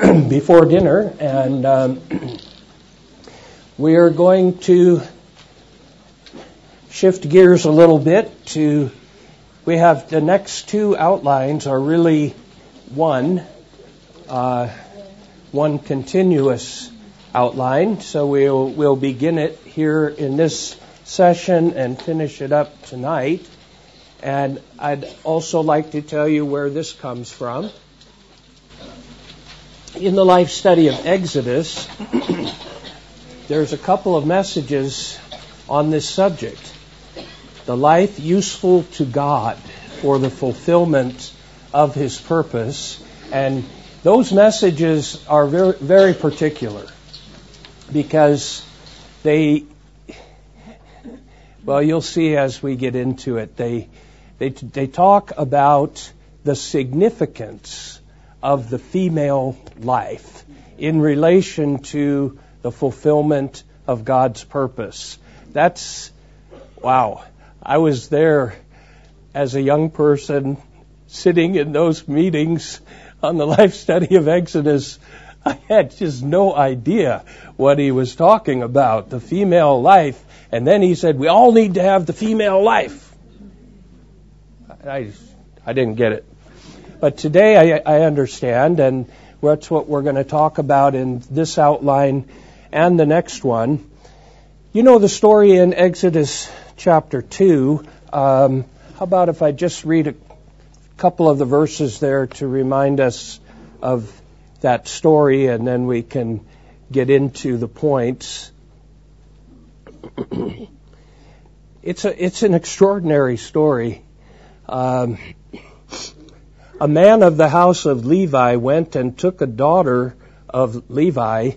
before dinner, and um, we are going to shift gears a little bit to. We have the next two outlines are really one, uh, one continuous outline. So we'll we'll begin it here in this session and finish it up tonight. And I'd also like to tell you where this comes from. In the life study of Exodus, there's a couple of messages on this subject. The life useful to God for the fulfillment of His purpose. And those messages are very, very particular because they, well, you'll see as we get into it, they, they, they talk about the significance of the female life in relation to the fulfillment of God's purpose. That's, wow. I was there as a young person sitting in those meetings on the life study of Exodus. I had just no idea what he was talking about, the female life. And then he said, we all need to have the female life. I, I didn't get it. But today I, I understand, and that's what we're going to talk about in this outline and the next one. You know the story in Exodus chapter 2. Um, how about if I just read a couple of the verses there to remind us of that story, and then we can get into the points. it's a it's an extraordinary story. Um, a man of the house of Levi went and took a daughter of Levi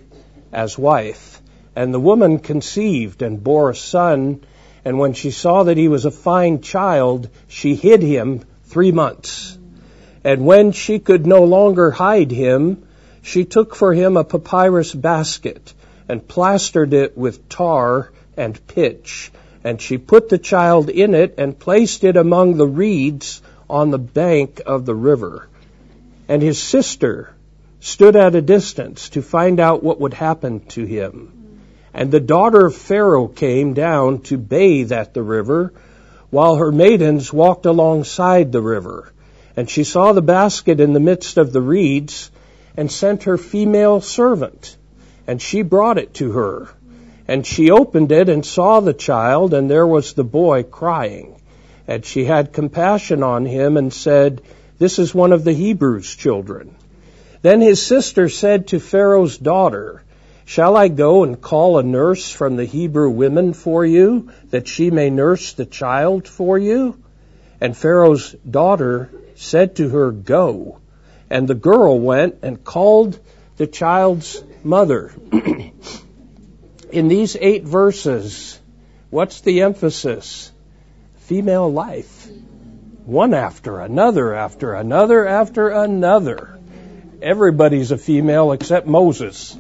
as wife. And the woman conceived and bore a son. And when she saw that he was a fine child, she hid him three months. And when she could no longer hide him, she took for him a papyrus basket and plastered it with tar and pitch and she put the child in it and placed it among the reeds on the bank of the river. And his sister stood at a distance to find out what would happen to him. And the daughter of Pharaoh came down to bathe at the river, while her maidens walked alongside the river. And she saw the basket in the midst of the reeds, and sent her female servant, and she brought it to her. And she opened it and saw the child, and there was the boy crying. And she had compassion on him and said, This is one of the Hebrews' children. Then his sister said to Pharaoh's daughter, Shall I go and call a nurse from the Hebrew women for you, that she may nurse the child for you? And Pharaoh's daughter said to her, Go. And the girl went and called the child's mother. in these eight verses, what's the emphasis? Female life. One after another, after another, after another. Everybody's a female except Moses.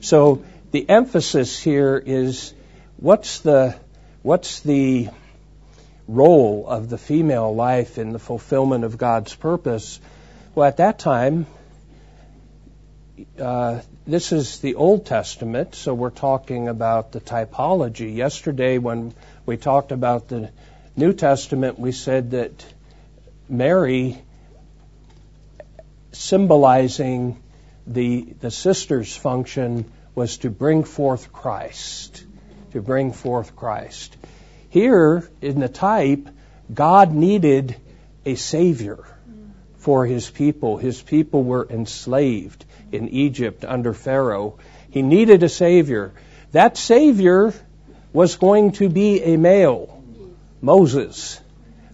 So the emphasis here is what's the, what's the role of the female life in the fulfillment of God's purpose? Well, at that time, uh, this is the Old Testament, so we're talking about the typology. Yesterday, when we talked about the New Testament, we said that Mary, symbolizing the, the sister's function, was to bring forth Christ. To bring forth Christ. Here, in the type, God needed a Savior for His people. His people were enslaved in Egypt under Pharaoh. He needed a Savior. That Savior was going to be a male, Moses.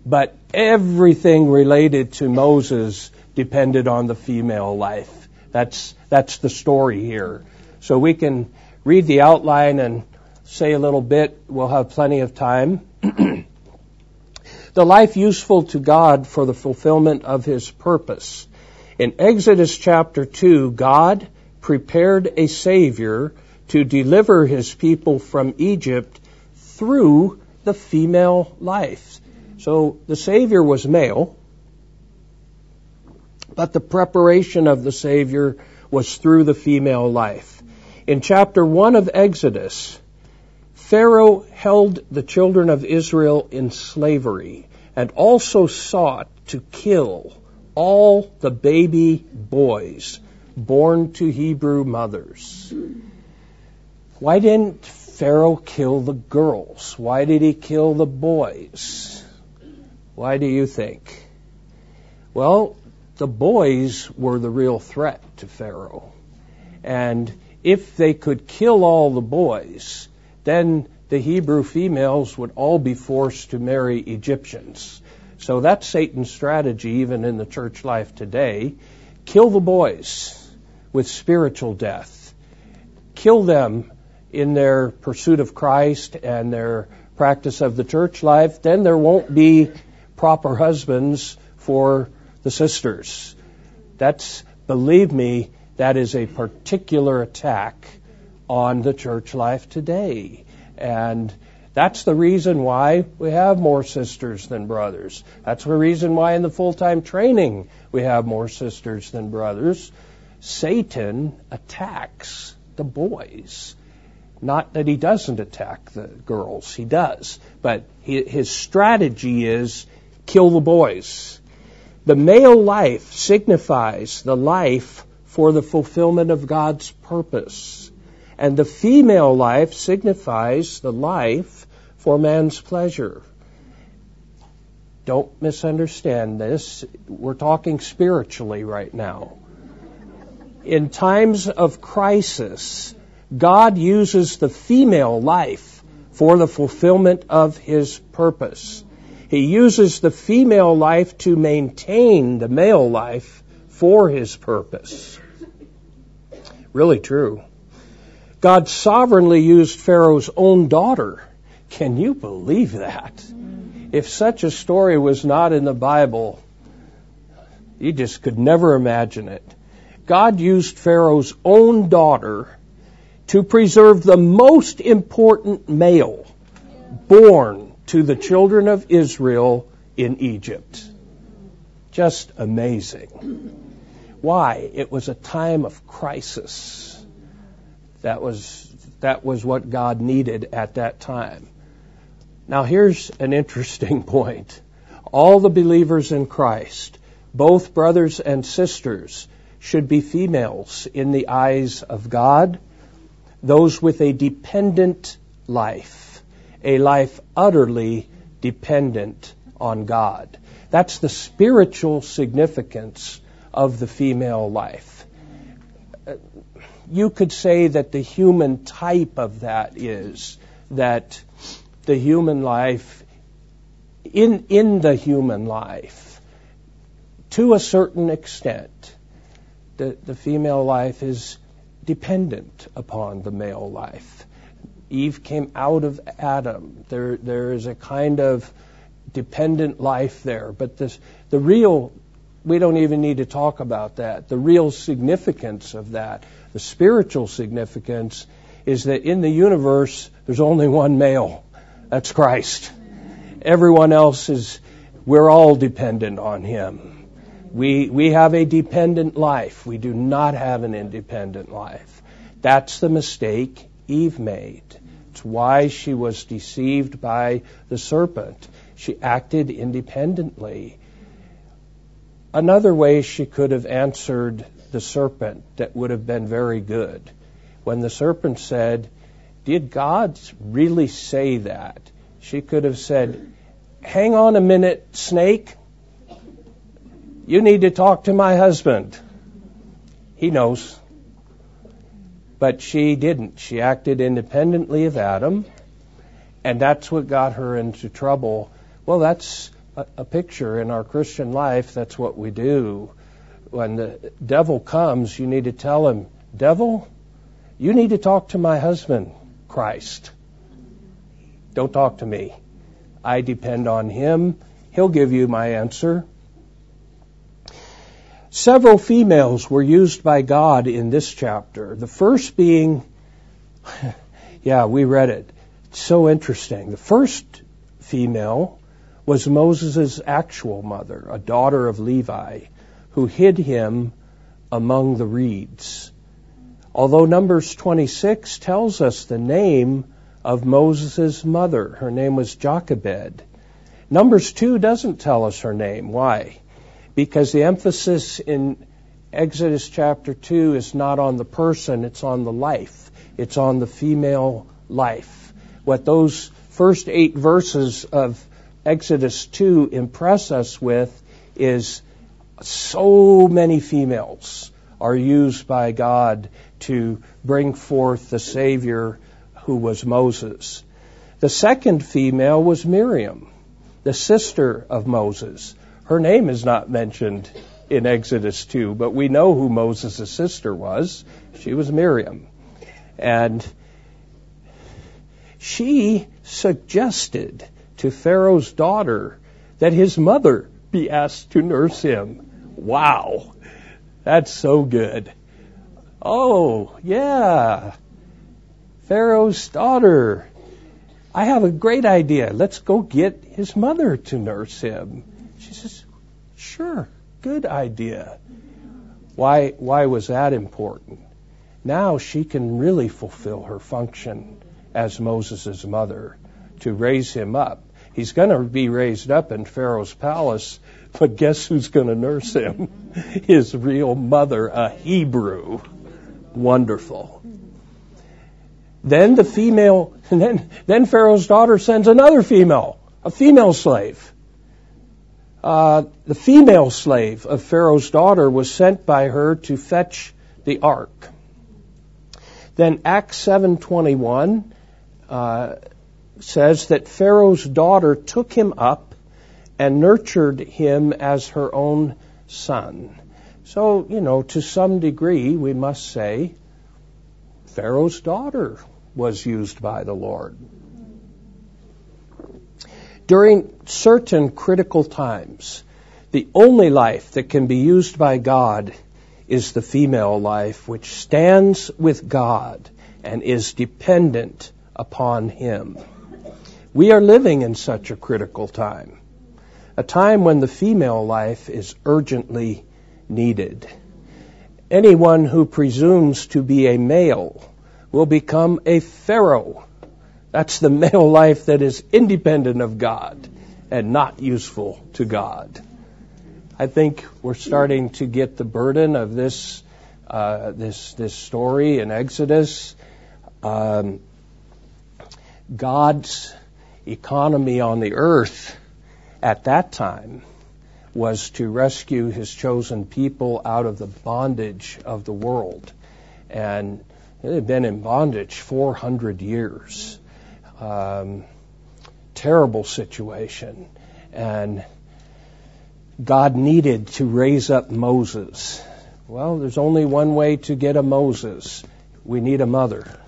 But everything related to Moses depended on the female life. That's, that's the story here. So we can read the outline and say a little bit. We'll have plenty of time. the life useful to God for the fulfillment of His purpose. In Exodus chapter 2, God prepared a Savior to deliver His people from Egypt through the female life. So the Savior was male, But the preparation of the Savior was through the female life. In chapter 1 of Exodus, Pharaoh held the children of Israel in slavery and also sought to kill all the baby boys born to Hebrew mothers. Why didn't Pharaoh kill the girls? Why did he kill the boys? Why do you think? Well, the boys were the real threat to Pharaoh. And if they could kill all the boys, then the Hebrew females would all be forced to marry Egyptians. So that's Satan's strategy even in the church life today. Kill the boys with spiritual death. Kill them in their pursuit of Christ and their practice of the church life, then there won't be proper husbands for the sisters. That's, believe me, that is a particular attack on the church life today. And that's the reason why we have more sisters than brothers. That's the reason why in the full time training we have more sisters than brothers. Satan attacks the boys. Not that he doesn't attack the girls, he does. But his strategy is kill the boys. The male life signifies the life for the fulfillment of God's purpose. And the female life signifies the life for man's pleasure. Don't misunderstand this. We're talking spiritually right now in times of crisis, God uses the female life for the fulfillment of his purpose. He uses the female life to maintain the male life for his purpose. Really true. God sovereignly used Pharaoh's own daughter. Can you believe that? If such a story was not in the Bible, you just could never imagine it. God used Pharaoh's own daughter to preserve the most important male born to the children of Israel in Egypt. Just amazing. Why? It was a time of crisis. That was, that was what God needed at that time. Now here's an interesting point. All the believers in Christ, both brothers and sisters, should be females in the eyes of God, those with a dependent life, a life utterly dependent on God. That's the spiritual significance of the female life. You could say that the human type of that is that the human life, in, in the human life, to a certain extent, the, the female life is dependent upon the male life. Eve came out of Adam. There, there is a kind of dependent life there. But this, the real, we don't even need to talk about that. The real significance of that, the spiritual significance, is that in the universe, there's only one male. That's Christ. Everyone else is, we're all dependent on Him. We, we have a dependent life. We do not have an independent life. That's the mistake Eve made. It's why she was deceived by the serpent. She acted independently. Another way she could have answered the serpent that would have been very good. When the serpent said, Did God really say that? She could have said, Hang on a minute, snake. You need to talk to my husband. He knows. But she didn't. She acted independently of Adam, and that's what got her into trouble. Well, that's a, picture in our Christian life. That's what we do. When the devil comes, you need to tell him, Devil, you need to talk to my husband, Christ. Don't talk to me. I depend on him. He'll give you my answer. Several females were used by God in this chapter. The first being, yeah, we read it. It's so interesting. The first female was Moses' actual mother, a daughter of Levi, who hid him among the reeds. Although Numbers 26 tells us the name of Moses' mother, her name was Jochebed. Numbers 2 doesn't tell us her name. Why? Because the emphasis in Exodus chapter 2 is not on the person, it's on the life. It's on the female life. What those first eight verses of Exodus 2 impress us with is so many females are used by God to bring forth the Savior who was Moses. The second female was Miriam, the sister of Moses. Her name is not mentioned in Exodus 2, but we know who Moses' sister was. She was Miriam. And she suggested to Pharaoh's daughter that his mother be asked to nurse him. Wow. That's so good. Oh, yeah. Pharaoh's daughter. I have a great idea. Let's go get his mother to nurse him. She says, Sure, good idea. Why, why was that important? Now she can really fulfill her function as Moses' mother to raise him up. He's going to be raised up in Pharaoh's palace, but guess who's going to nurse him? His real mother, a Hebrew. Wonderful. Then the female, then, then Pharaoh's daughter sends another female, a female slave. Uh, the female slave of Pharaoh's daughter was sent by her to fetch the ark. Then Acts 7:21 uh, says that Pharaoh's daughter took him up and nurtured him as her own son. So, you know, to some degree, we must say Pharaoh's daughter was used by the Lord. During certain critical times, the only life that can be used by God is the female life, which stands with God and is dependent upon Him. We are living in such a critical time, a time when the female life is urgently needed. Anyone who presumes to be a male will become a pharaoh. That's the male life that is independent of God and not useful to God. I think we're starting to get the burden of this uh, this this story in Exodus. Um, God's economy on the earth at that time was to rescue his chosen people out of the bondage of the world. And they had been in bondage 400 years. Um, terrible situation. And God needed to raise up Moses. Well, there's only one way to get a Moses. We need a mother.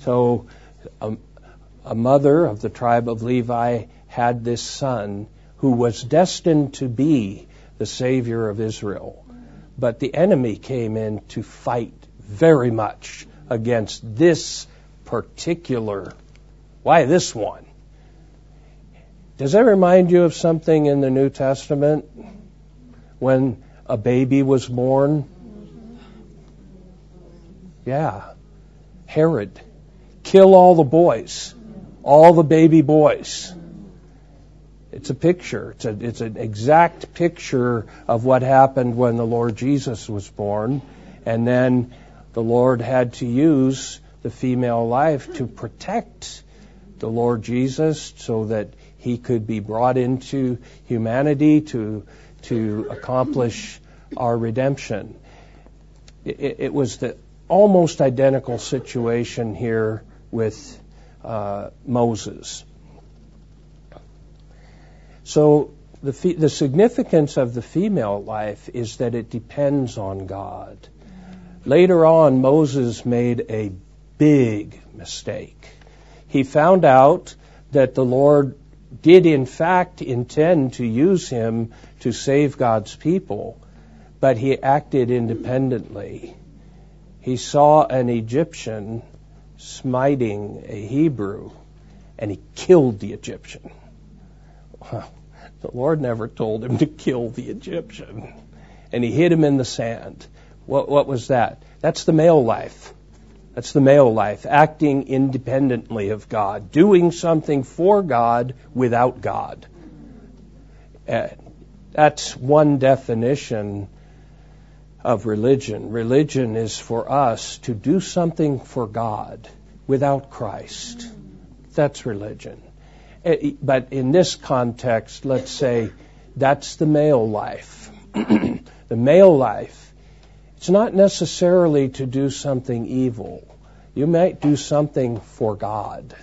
So, um, a mother of the tribe of Levi had this son who was destined to be the Savior of Israel. But the enemy came in to fight very much against this particular. Why this one? Does that remind you of something in the New Testament when a baby was born? Yeah. Herod. Kill all the boys all the baby boys. It's a picture. It's, a, it's an exact picture of what happened when the Lord Jesus was born. And then the Lord had to use the female life to protect the Lord Jesus so that he could be brought into humanity to, to accomplish our redemption. It, it was the almost identical situation here with uh, Moses. So the, fe- the significance of the female life is that it depends on God. Later on, Moses made a big mistake. He found out that the Lord did in fact intend to use him to save God's people, but he acted independently. He saw an Egyptian smiting a Hebrew, and he killed the Egyptian. The Lord never told him to kill the Egyptian. and he hid him in the sand. What, what was that? That's the male life. That's the male life, acting independently of God, doing something for God without God. Uh, that's one definition of religion. Religion is for us to do something for God without Christ. That's religion. Uh, but in this context, let's say that's the male life. the male life it's not necessarily to do something evil. You might do something for God,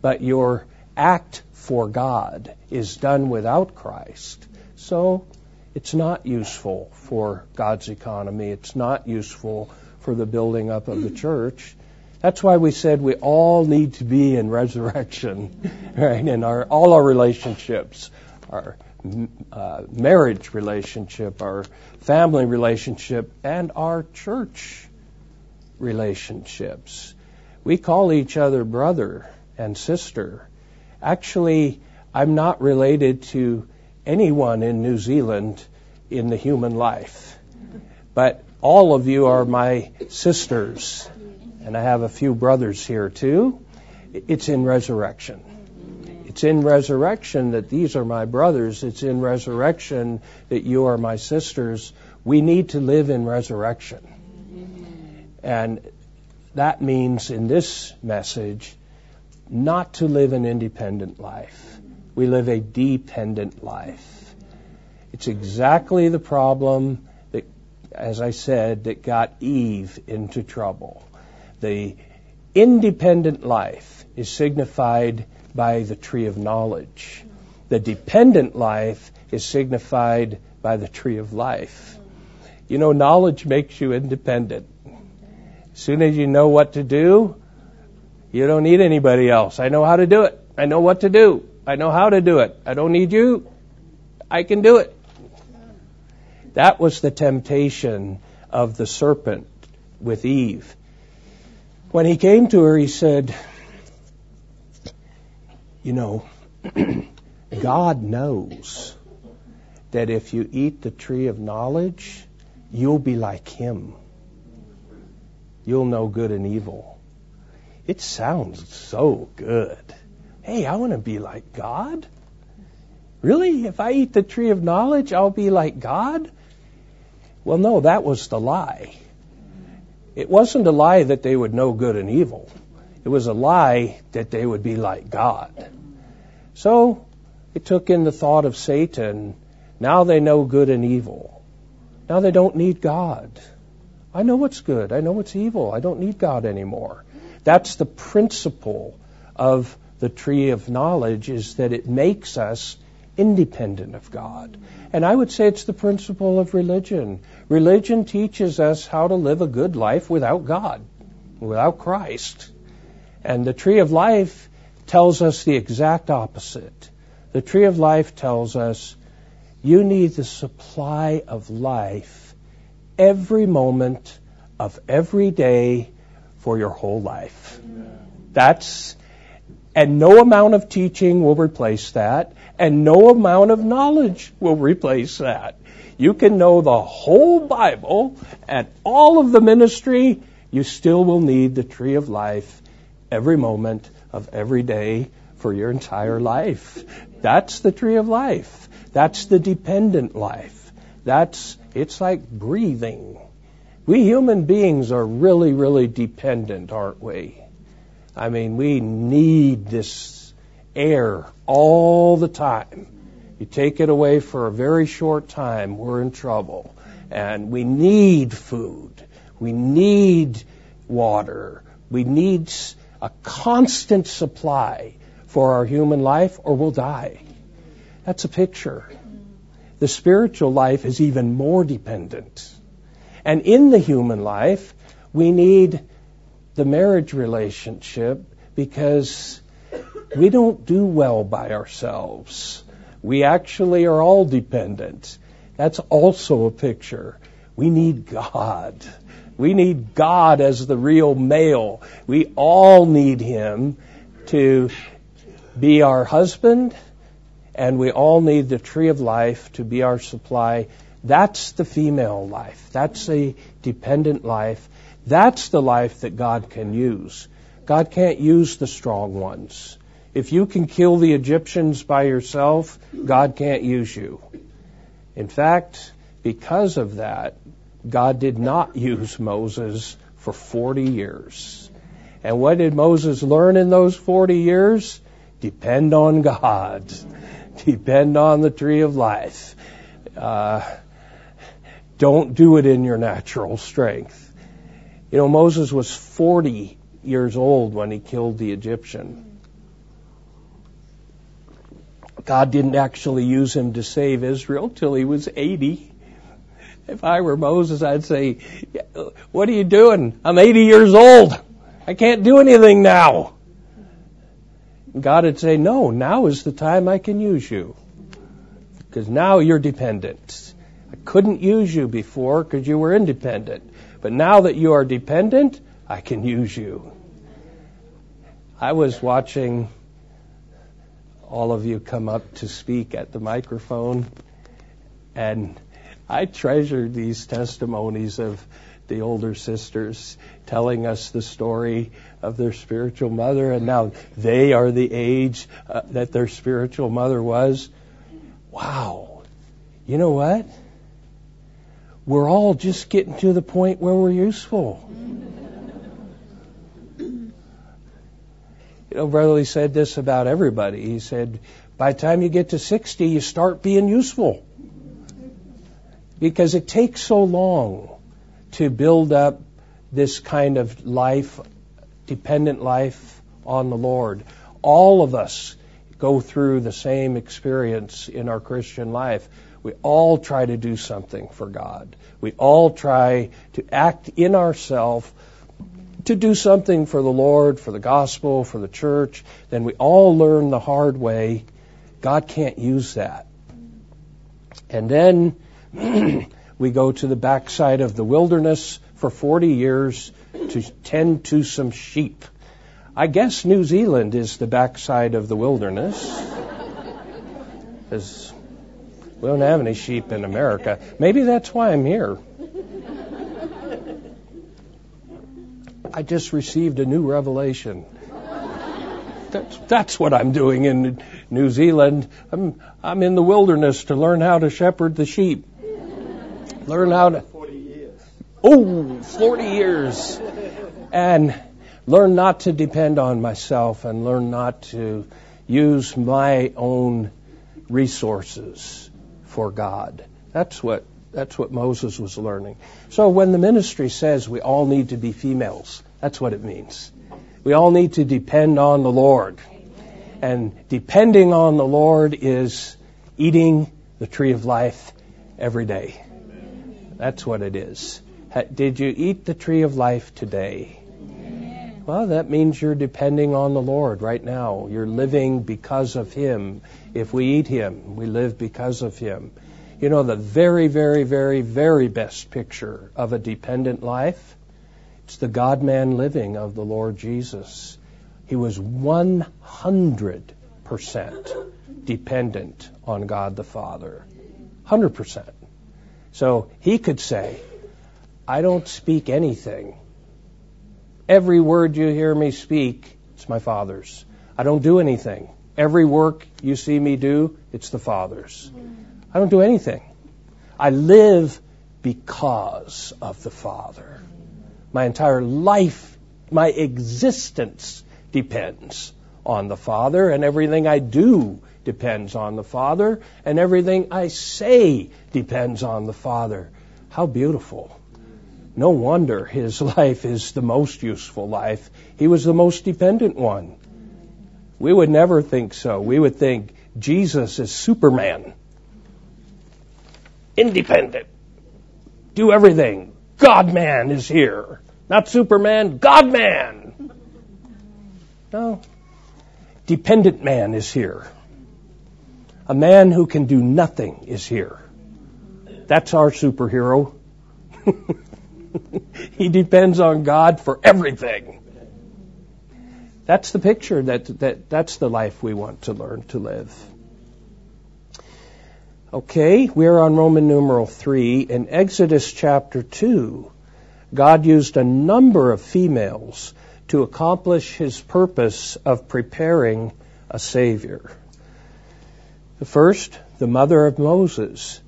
but your act for God is done without Christ. So it's not useful for God's economy. It's not useful for the building up of the church. That's why we said we all need to be in resurrection, right? In our all our relationships, our uh, marriage relationship, our family relationship, and our church relationships. We call each other brother and sister. Actually, I'm not related to anyone in New Zealand in the human life, but all of you are my sisters, and I have a few brothers here too. It's in resurrection. It's in resurrection that these are my brothers. It's in resurrection that you are my sisters. We need to live in resurrection. And that means in this message not to live an independent life. We live a dependent life. It's exactly the problem that, as I said, that got Eve into trouble. The independent life is signified by the tree of knowledge. The dependent life is signified by the tree of life. You know, knowledge makes you independent. As soon as you know what to do, you don't need anybody else. I know how to do it. I know what to do. I know how to do it. I don't need you. I can do it. That was the temptation of the serpent with Eve. When he came to her, he said, you know, God knows that if you eat the tree of knowledge, you'll be like Him. You'll know good and evil. It sounds so good. Hey, I want to be like God. Really? If I eat the tree of knowledge, I'll be like God? Well, no, that was the lie. It wasn't a lie that they would know good and evil. It was a lie that they would be like God. So it took in the thought of Satan. Now they know good and evil. Now they don't need God. I know what's good. I know what's evil. I don't need God anymore. That's the principle of the tree of knowledge is that it makes us independent of God. And I would say it's the principle of religion. Religion teaches us how to live a good life without God, without Christ. And the tree of life tells us the exact opposite. The tree of life tells us you need the supply of life every moment of every day for your whole life. That's, and no amount of teaching will replace that, and no amount of knowledge will replace that. You can know the whole Bible and all of the ministry, you still will need the tree of life every moment of every day for your entire life. That's the tree of life. That's the dependent life. That's, it's like breathing. We human beings are really, really dependent, aren't we? I mean, we need this air all the time. You take it away for a very short time, we're in trouble. And we need food. We need water. We need a constant supply for our human life or we'll die. That's a picture. The spiritual life is even more dependent. And in the human life, we need the marriage relationship because we don't do well by ourselves. We actually are all dependent. That's also a picture. We need God. We need God as the real male. We all need Him to be our husband, and we all need the tree of life to be our supply That's the female life. That's a dependent life. That's the life that God can use. God can't use the strong ones. If you can kill the Egyptians by yourself, God can't use you. In fact, because of that, God did not use Moses for 40 years. And what did Moses learn in those 40 years? Depend on God. Depend on the tree of life. Uh, don't do it in your natural strength. You know, Moses was 40 years old when he killed the Egyptian. God didn't actually use him to save Israel till he was 80. If I were Moses, I'd say, What are you doing? I'm 80 years old. I can't do anything now. God would say, No, now is the time I can use you. Because now you're dependent. I couldn't use you before because you were independent. But now that you are dependent, I can use you. I was watching all of you come up to speak at the microphone, and I treasure these testimonies of the older sisters telling us the story of their spiritual mother, and now they are the age uh, that their spiritual mother was. Wow. You know what? We're all just getting to the point where we're useful. You know, Brother Lee said this about everybody. He said, by the time you get to 60, you start being useful. Because it takes so long to build up this kind of life, dependent life on the Lord. All of us go through the same experience in our Christian life. We all try to do something for God. We all try to act in ourselves to do something for the Lord, for the gospel, for the church. Then we all learn the hard way. God can't use that. And then we go to the backside of the wilderness for 40 years to tend to some sheep. I guess New Zealand is the backside of the wilderness. We don't have any sheep in America. Maybe that's why I'm here. I just received a new revelation. That's, that's what I'm doing in New Zealand. I'm, I'm in the wilderness to learn how to shepherd the sheep. Learn how to. 40 years. Oh, 40 years. And learn not to depend on myself and learn not to use my own resources for God. That's what that's what Moses was learning. So when the ministry says we all need to be females, that's what it means. We all need to depend on the Lord. And depending on the Lord is eating the tree of life every day. That's what it is. Did you eat the tree of life today? Well, that means you're depending on the Lord right now. You're living because of Him. If we eat Him, we live because of Him. You know, the very, very, very, very best picture of a dependent life? It's the God man living of the Lord Jesus. He was 100% dependent on God the Father. 100%. So he could say, I don't speak anything. Every word you hear me speak, it's my Father's. I don't do anything. Every work you see me do, it's the Father's. I don't do anything. I live because of the Father. My entire life, my existence depends on the Father, and everything I do depends on the Father, and everything I say depends on the Father. How beautiful. No wonder his life is the most useful life. He was the most dependent one. We would never think so. We would think Jesus is Superman. Independent. Do everything. God man is here. Not Superman, God man. No. Dependent man is here. A man who can do nothing is here. That's our superhero. he depends on God for everything. That's the picture that, that that's the life we want to learn to live. Okay, we're on Roman numeral 3. In Exodus chapter 2, God used a number of females to accomplish his purpose of preparing a Savior. The first, the mother of Moses,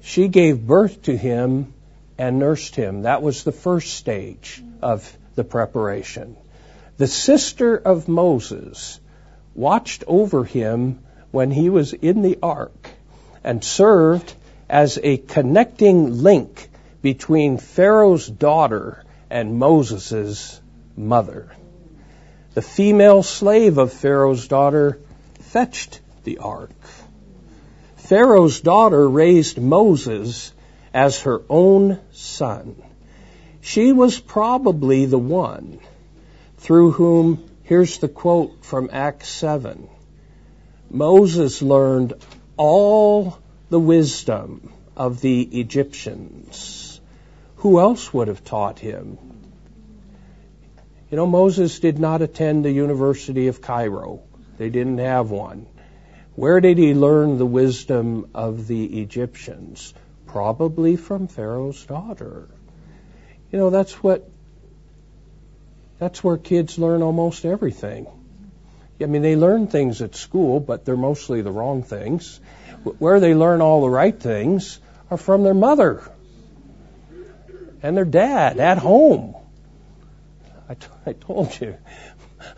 she gave birth to him and nursed him. That was the first stage of the preparation. The sister of Moses watched over him when he was in the ark and served as a connecting link between Pharaoh's daughter and Moses' mother. The female slave of Pharaoh's daughter fetched the ark. Pharaoh's daughter raised Moses as her own son. She was probably the one through whom, here's the quote from Acts 7 Moses learned all the wisdom of the Egyptians. Who else would have taught him? You know, Moses did not attend the University of Cairo. They didn't have one. Where did he learn the wisdom of the Egyptians? Probably from Pharaoh's daughter. You know, that's what that's where kids learn almost everything. I mean, they learn things at school, but they're mostly the wrong things. Where they learn all the right things are from their mother and their dad at home. I, t- I told you.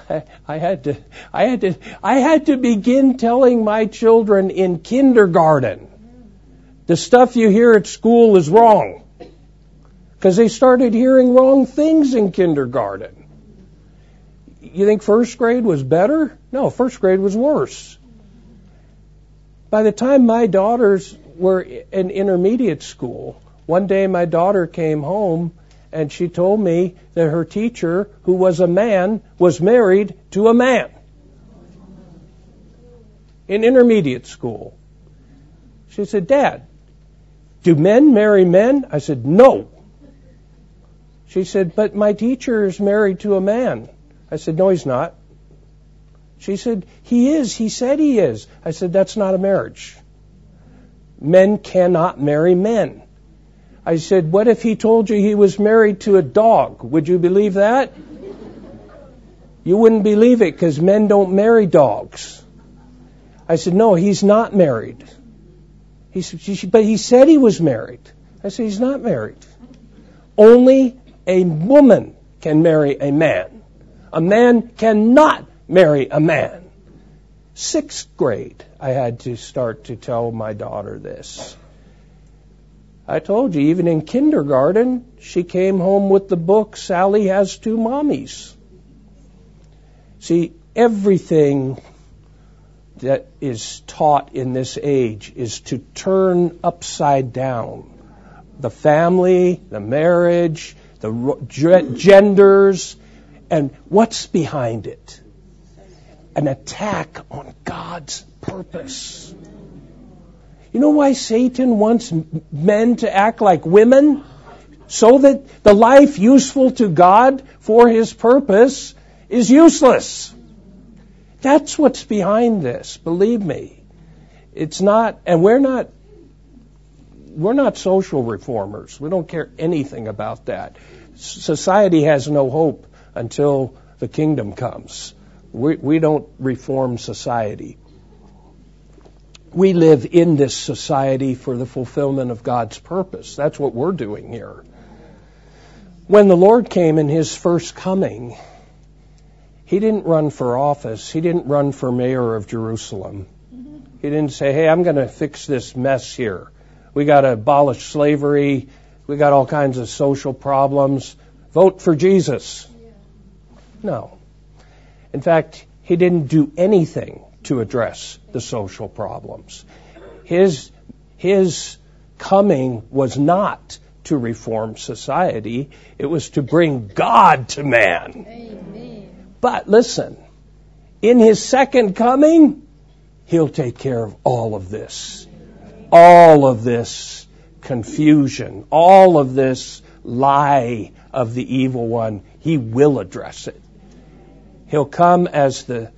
I, I had to, I had to, I had to begin telling my children in kindergarten the stuff you hear at school is wrong. Because they started hearing wrong things in kindergarten you think first grade was better? No, first grade was worse. By the time my daughters were in intermediate school, one day my daughter came home and she told me that her teacher, who was a man, was married to a man in intermediate school. She said, Dad, do men marry men? I said, No. She said, But my teacher is married to a man. I said, No, he's not. She said, He is. He said he is. I said, That's not a marriage. Men cannot marry men. I said, What if he told you he was married to a dog? Would you believe that? You wouldn't believe it because men don't marry dogs. I said, No, he's not married. He said, But he said he was married. I said, He's not married. Only a woman can marry a man. A man cannot marry a man. Sixth grade, I had to start to tell my daughter this. I told you, even in kindergarten, she came home with the book, Sally Has Two Mommies. See, everything that is taught in this age is to turn upside down the family, the marriage, the genders, and what's behind it? An attack on God's purpose. You know why Satan wants men to act like women? So that the life useful to God for his purpose is useless. That's what's behind this, believe me. It's not, and we're not, we're not social reformers. We don't care anything about that. Society has no hope until the kingdom comes. We, we don't reform society. We live in this society for the fulfillment of God's purpose. That's what we're doing here. When the Lord came in his first coming, he didn't run for office. He didn't run for mayor of Jerusalem. He didn't say, hey, I'm going to fix this mess here. We got to abolish slavery. We got all kinds of social problems. Vote for Jesus. No. In fact, he didn't do anything to address the social problems. His, his coming was not to reform society, it was to bring God to man. Amen. But listen, in his second coming, he'll take care of all of this. All of this confusion, all of this lie of the evil one, he will address it. He'll come as the,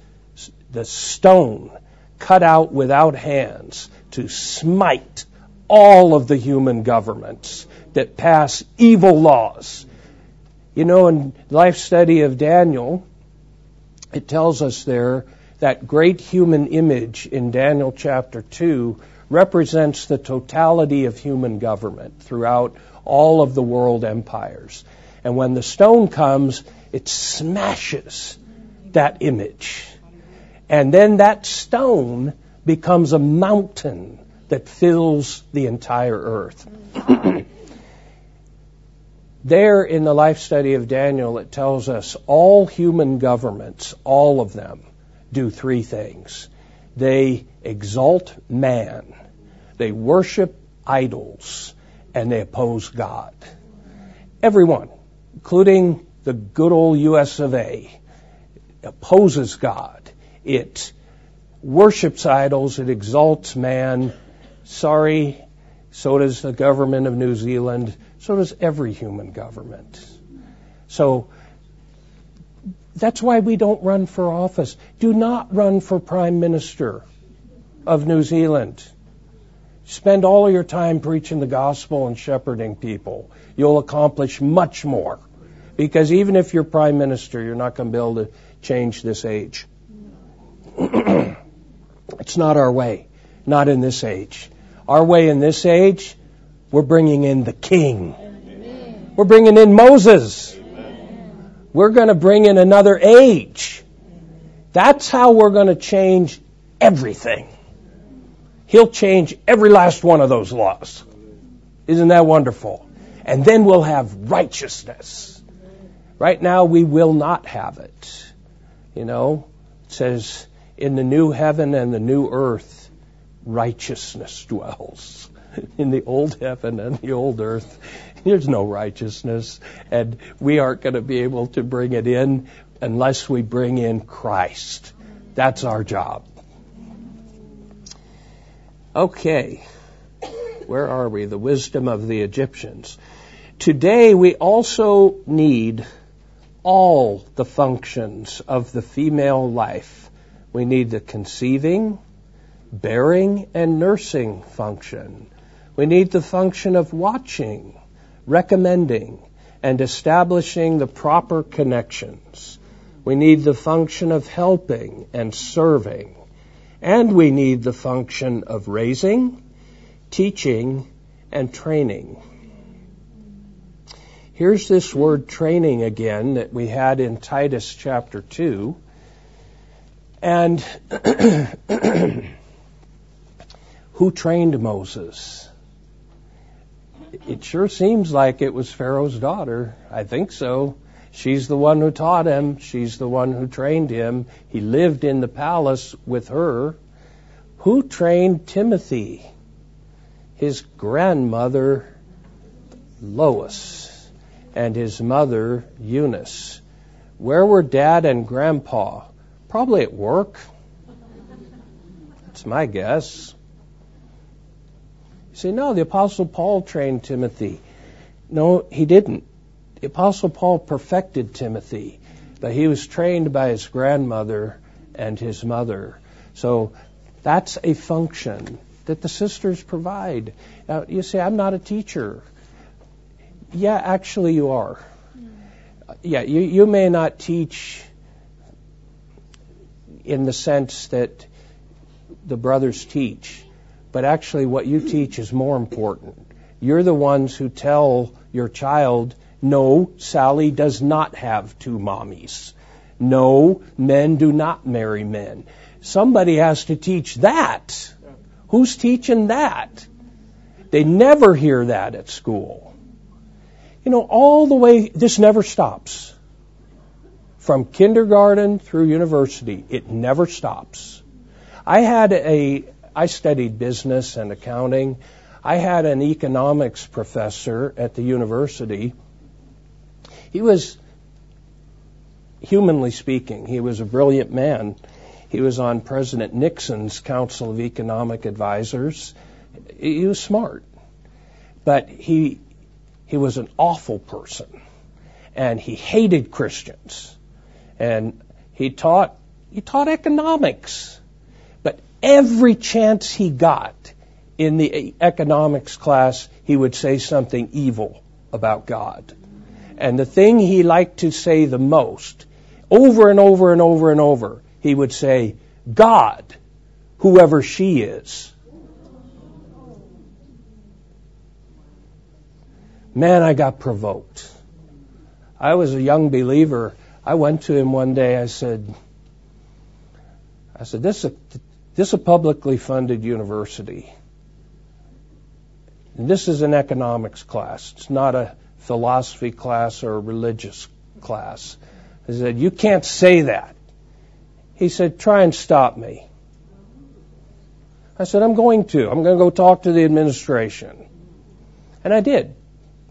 the stone cut out without hands to smite all of the human governments that pass evil laws. You know, in life study of Daniel, it tells us there that great human image in Daniel chapter 2 represents the totality of human government throughout all of the world empires. And when the stone comes, it smashes that image. And then that stone becomes a mountain that fills the entire earth. there in the life study of Daniel, it tells us all human governments, all of them, do three things. They exalt man, they worship idols, and they oppose God. Everyone, including the good old US of A, opposes God. It worships idols, it exalts man. Sorry, so does the government of New Zealand, so does every human government. So that's why we don't run for office. Do not run for Prime Minister of New Zealand. Spend all your time preaching the gospel and shepherding people. You'll accomplish much more. Because even if you're Prime Minister, you're not going to be able to change this age. it's not our way. Not in this age. Our way in this age, we're bringing in the King. We're bringing in Moses. We're going to bring in another age. That's how we're going to change everything. He'll change every last one of those laws. Isn't that wonderful? And then we'll have righteousness. Right now, we will not have it. You know, it says, in the new heaven and the new earth, righteousness dwells. In the old heaven and the old earth, there's no righteousness, and we aren't going to be able to bring it in unless we bring in Christ. That's our job. Okay. Where are we? The wisdom of the Egyptians. Today we also need all the functions of the female life. We need the conceiving, bearing, and nursing function. We need the function of watching, recommending, and establishing the proper connections. We need the function of helping and serving. And we need the function of raising, teaching, and training. Here's this word training again that we had in Titus chapter 2. And who trained Moses? It sure seems like it was Pharaoh's daughter. I think so. She's the one who taught him. She's the one who trained him. He lived in the palace with her. Who trained Timothy? His grandmother, Lois and his mother, Eunice. Where were dad and grandpa? Probably at work. That's my guess. You say, no, the Apostle Paul trained Timothy. No, he didn't. The Apostle Paul perfected Timothy, but he was trained by his grandmother and his mother. So that's a function that the sisters provide. Now, you say, I'm not a teacher. Yeah, actually, you are. Yeah, you, you may not teach in the sense that the brothers teach, but actually, what you teach is more important. You're the ones who tell your child, no, Sally does not have two mommies. No, men do not marry men. Somebody has to teach that. Who's teaching that? They never hear that at school. You know, all the way, this never stops. From kindergarten through university, it never stops. I had a, I studied business and accounting. I had an economics professor at the university. He was, humanly speaking, he was a brilliant man. He was on President Nixon's Council of Economic Advisors. He was smart. But he he was an awful person. And he hated Christians. And he taught, he taught economics. But every chance he got in the economics class, he would say something evil about God. And the thing he liked to say the most, over and over and over and over, he would say, God, whoever she is. Man, I got provoked. I was a young believer. I went to him one day. I said, I said, this is a, this is a publicly funded university. And this is an economics class. It's not a philosophy class or a religious class. I said, you can't say that. He said, try and stop me. I said, I'm going to. I'm going to go talk to the administration. And I did.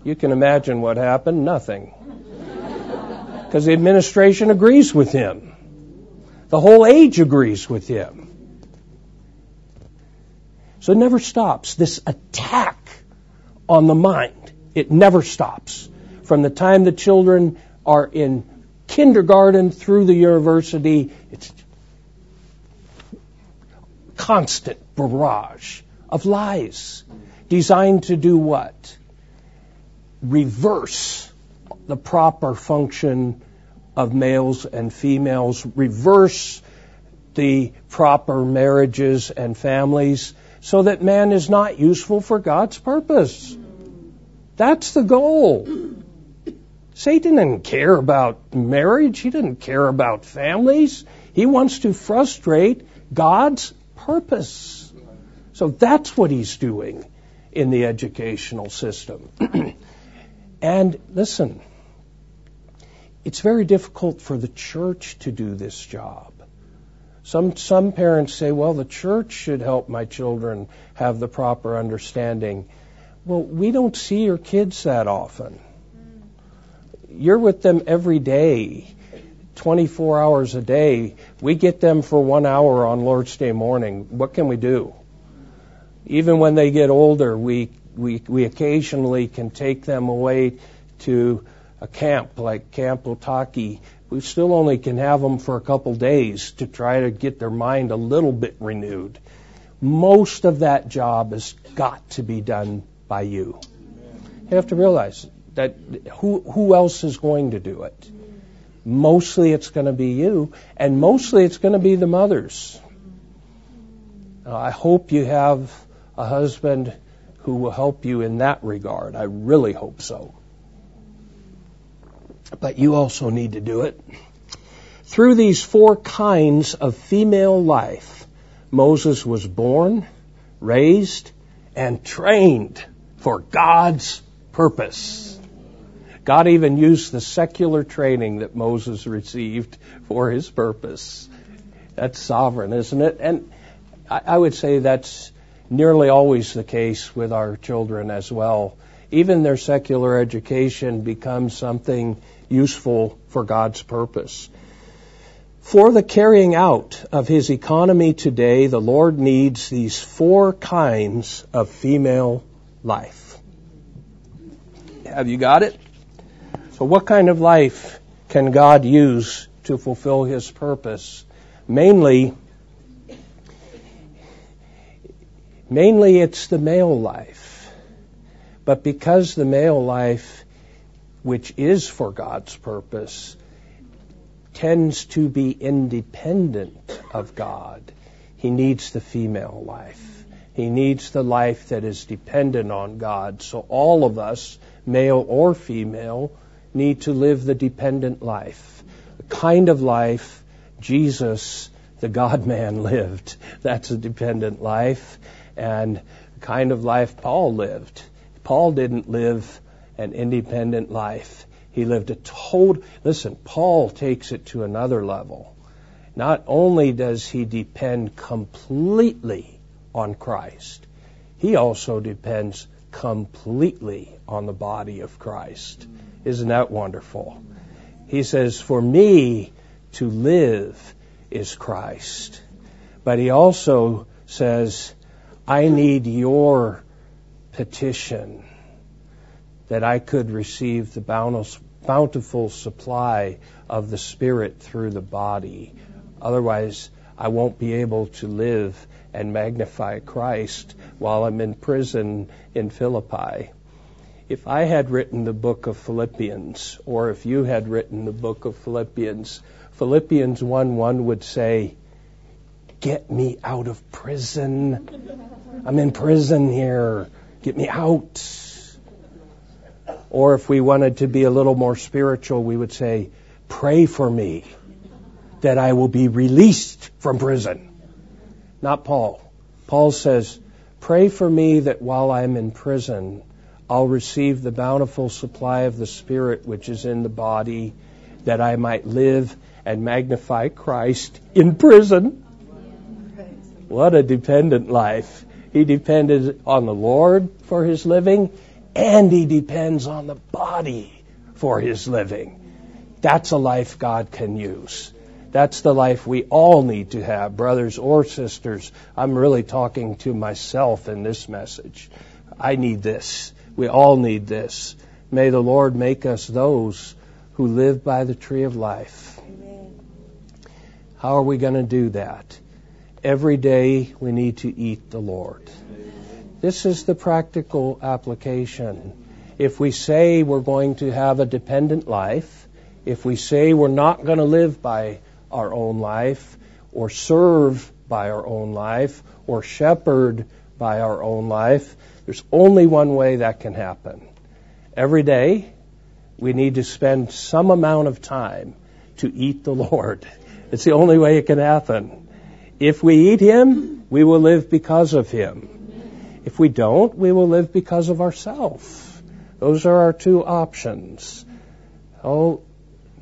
You can imagine what happened. Nothing. Because the administration agrees with him. The whole age agrees with him. So it never stops. This attack on the mind, it never stops. From the time the children are in kindergarten through the university, it's constant barrage of lies designed to do what? Reverse the proper function of males and females, reverse the proper marriages and families so that man is not useful for God's purpose. That's the goal. Satan didn't care about marriage. He didn't care about families. He wants to frustrate God's purpose. So that's what he's doing in the educational system. and listen, it's very difficult for the church to do this job. Some, some parents say, well, the church should help my children have the proper understanding. Well, we don't see your kids that often. You're with them every day, 24 hours a day. We get them for one hour on Lord's Day morning. What can we do? Even when they get older, we, we, we occasionally can take them away to a camp like Camp Otaki, we still only can have them for a couple days to try to get their mind a little bit renewed. Most of that job has got to be done by you. You have to realize that who, who else is going to do it? Mostly it's going to be you, and mostly it's going to be the mothers. Uh, I hope you have a husband who will help you in that regard. I really hope so but you also need to do it. Through these four kinds of female life, Moses was born, raised, and trained for God's purpose. God even used the secular training that Moses received for his purpose. That's sovereign, isn't it? And I would say that's nearly always the case with our children as well. Even their secular education becomes something useful for God's purpose. For the carrying out of his economy today, the Lord needs these four kinds of female life. Have you got it? So, what kind of life can God use to fulfill his purpose? Mainly, mainly it's the male life. But because the male life which is for God's purpose, tends to be independent of God. He needs the female life. He needs the life that is dependent on God. So all of us, male or female, need to live the dependent life. The kind of life Jesus, the God man, lived. That's a dependent life. And the kind of life Paul lived. Paul didn't live an independent life. He lived a total, listen, Paul takes it to another level. Not only does he depend completely on Christ, he also depends completely on the body of Christ. Isn't that wonderful? He says, For me to live is Christ. But he also says, I need your petition that I could receive the bountiful supply of the Spirit through the body. Otherwise, I won't be able to live and magnify Christ while I'm in prison in Philippi. If I had written the book of Philippians, or if you had written the book of Philippians, Philippians 1 1 would say, Get me out of prison. I'm in prison here. Get me out. Or if we wanted to be a little more spiritual, we would say, Pray for me that I will be released from prison. Not Paul. Paul says, Pray for me that while I'm in prison, I'll receive the bountiful supply of the Spirit which is in the body, that I might live and magnify Christ in prison. What a dependent life. He depended on the Lord for his living, and he depends on the body for his living. That's a life God can use. That's the life we all need to have, brothers or sisters. I'm really talking to myself in this message. I need this. We all need this. May the Lord make us those who live by the tree of life. Amen. How are we going to do that? Every day we need to eat the Lord. This is the practical application. If we say we're going to have a dependent life, if we say we're not going to live by our own life, or serve by our own life, or shepherd by our own life. There's only one way that can happen. Every day, we need to spend some amount of time to eat the Lord. It's the only way it can happen. If we eat Him, we will live because of Him. If we don't, we will live because of ourselves. Those are our two options. Oh,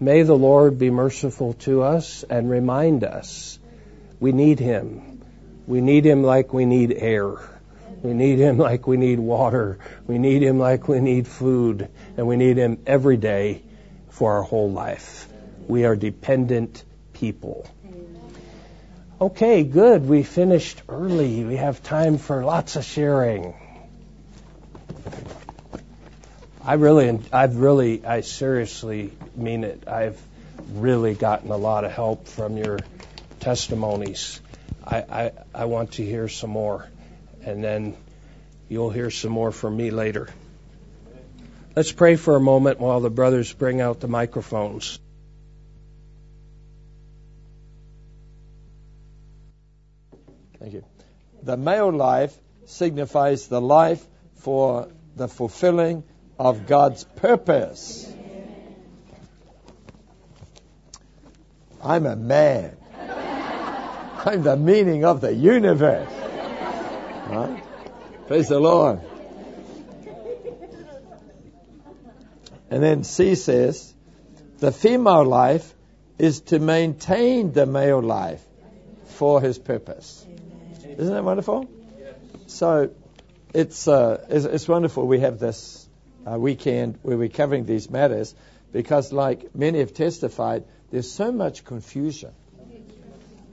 May the Lord be merciful to us and remind us we need Him. We need Him like we need air. We need Him like we need water. We need Him like we need food. And we need Him every day for our whole life. We are dependent people. Okay, good. We finished early. We have time for lots of sharing. I really, I've really, I seriously mean it. I've really gotten a lot of help from your testimonies. I, I, I want to hear some more, and then you'll hear some more from me later. Let's pray for a moment while the brothers bring out the microphones. Thank you. The male life signifies the life for the fulfilling of God's purpose. I'm a man. I'm the meaning of the universe. Right? Praise the Lord. And then C says, the female life is to maintain the male life for his purpose. Isn't that wonderful? So it's, uh, it's, it's wonderful we have this uh, weekend where we're covering these matters because, like many have testified, there's so much confusion.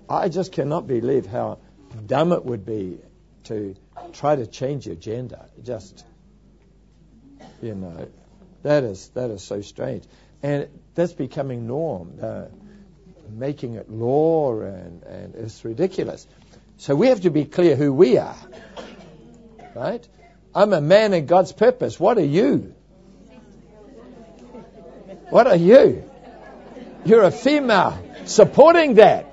I just cannot believe how dumb it would be to try to change your gender. Just, you know, that is that is so strange, and that's becoming norm, uh, making it law, and and it's ridiculous. So we have to be clear who we are, right? I'm a man in God's purpose. What are you? What are you? You're a female supporting that.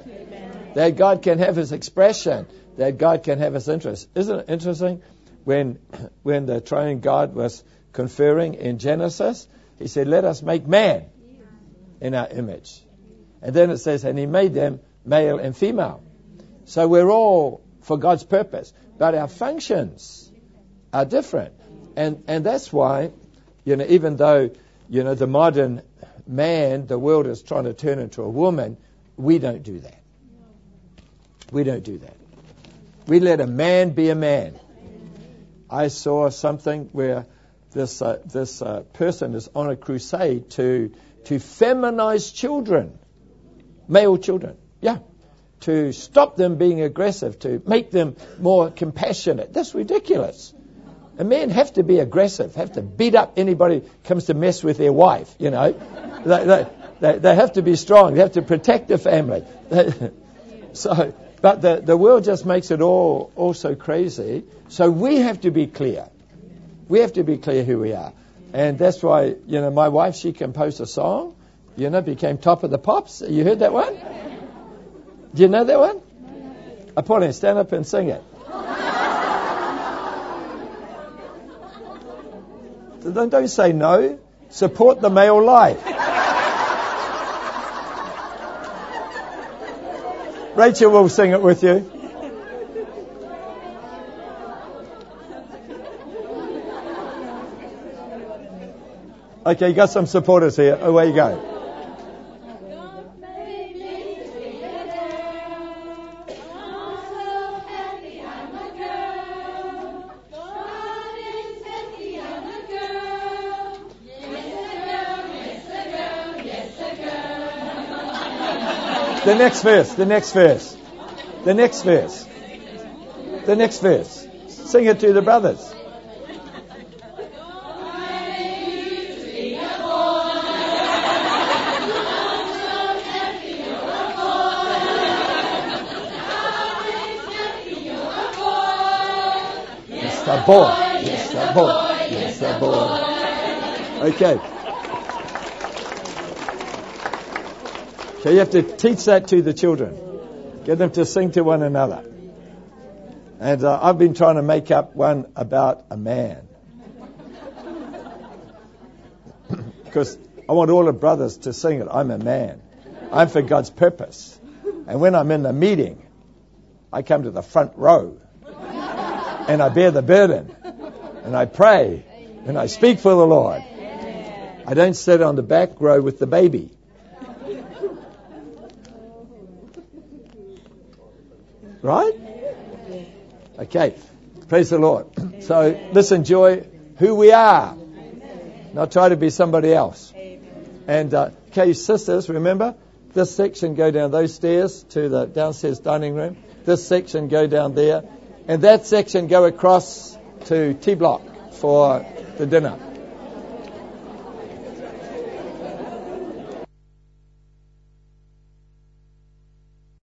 That God can have his expression, that God can have his interest. Isn't it interesting? When, when the triune God was conferring in Genesis, he said, Let us make man in our image. And then it says, And he made them male and female. So we're all for God's purpose. But our functions, are different. And, and that's why, you know, even though, you know, the modern man, the world is trying to turn into a woman, we don't do that. We don't do that. We let a man be a man. I saw something where this uh, this uh, person is on a crusade to to feminize children, male children. Yeah, to stop them being aggressive, to make them more compassionate. That's ridiculous. A man have to be aggressive, have to beat up anybody who comes to mess with their wife, you know. they, they, they, they have to be strong. They have to protect the family. So, but the, the world just makes it all, all so crazy. So we have to be clear. We have to be clear who we are. And that's why, you know, my wife, she composed a song, you know, became top of the pops. You heard that one? Do you know that one? Apollo, stand up and sing it. Don't, don't say no. Support the male life. Rachel will sing it with you. Okay, you got some supporters here. Away you go. The next verse, the next verse, the next verse, the next verse. Sing it to the brothers. Yes, the boy. Yes, the boy. Yes, the boy. Okay. So you have to teach that to the children. Get them to sing to one another. And uh, I've been trying to make up one about a man. because I want all the brothers to sing it. I'm a man. I'm for God's purpose. And when I'm in the meeting, I come to the front row. And I bear the burden. And I pray. And I speak for the Lord. I don't sit on the back row with the baby. Right? Okay. Praise the Lord. So let's enjoy who we are. Not try to be somebody else. And, uh, okay, sisters, remember, this section go down those stairs to the downstairs dining room. This section go down there. And that section go across to T Block for the dinner.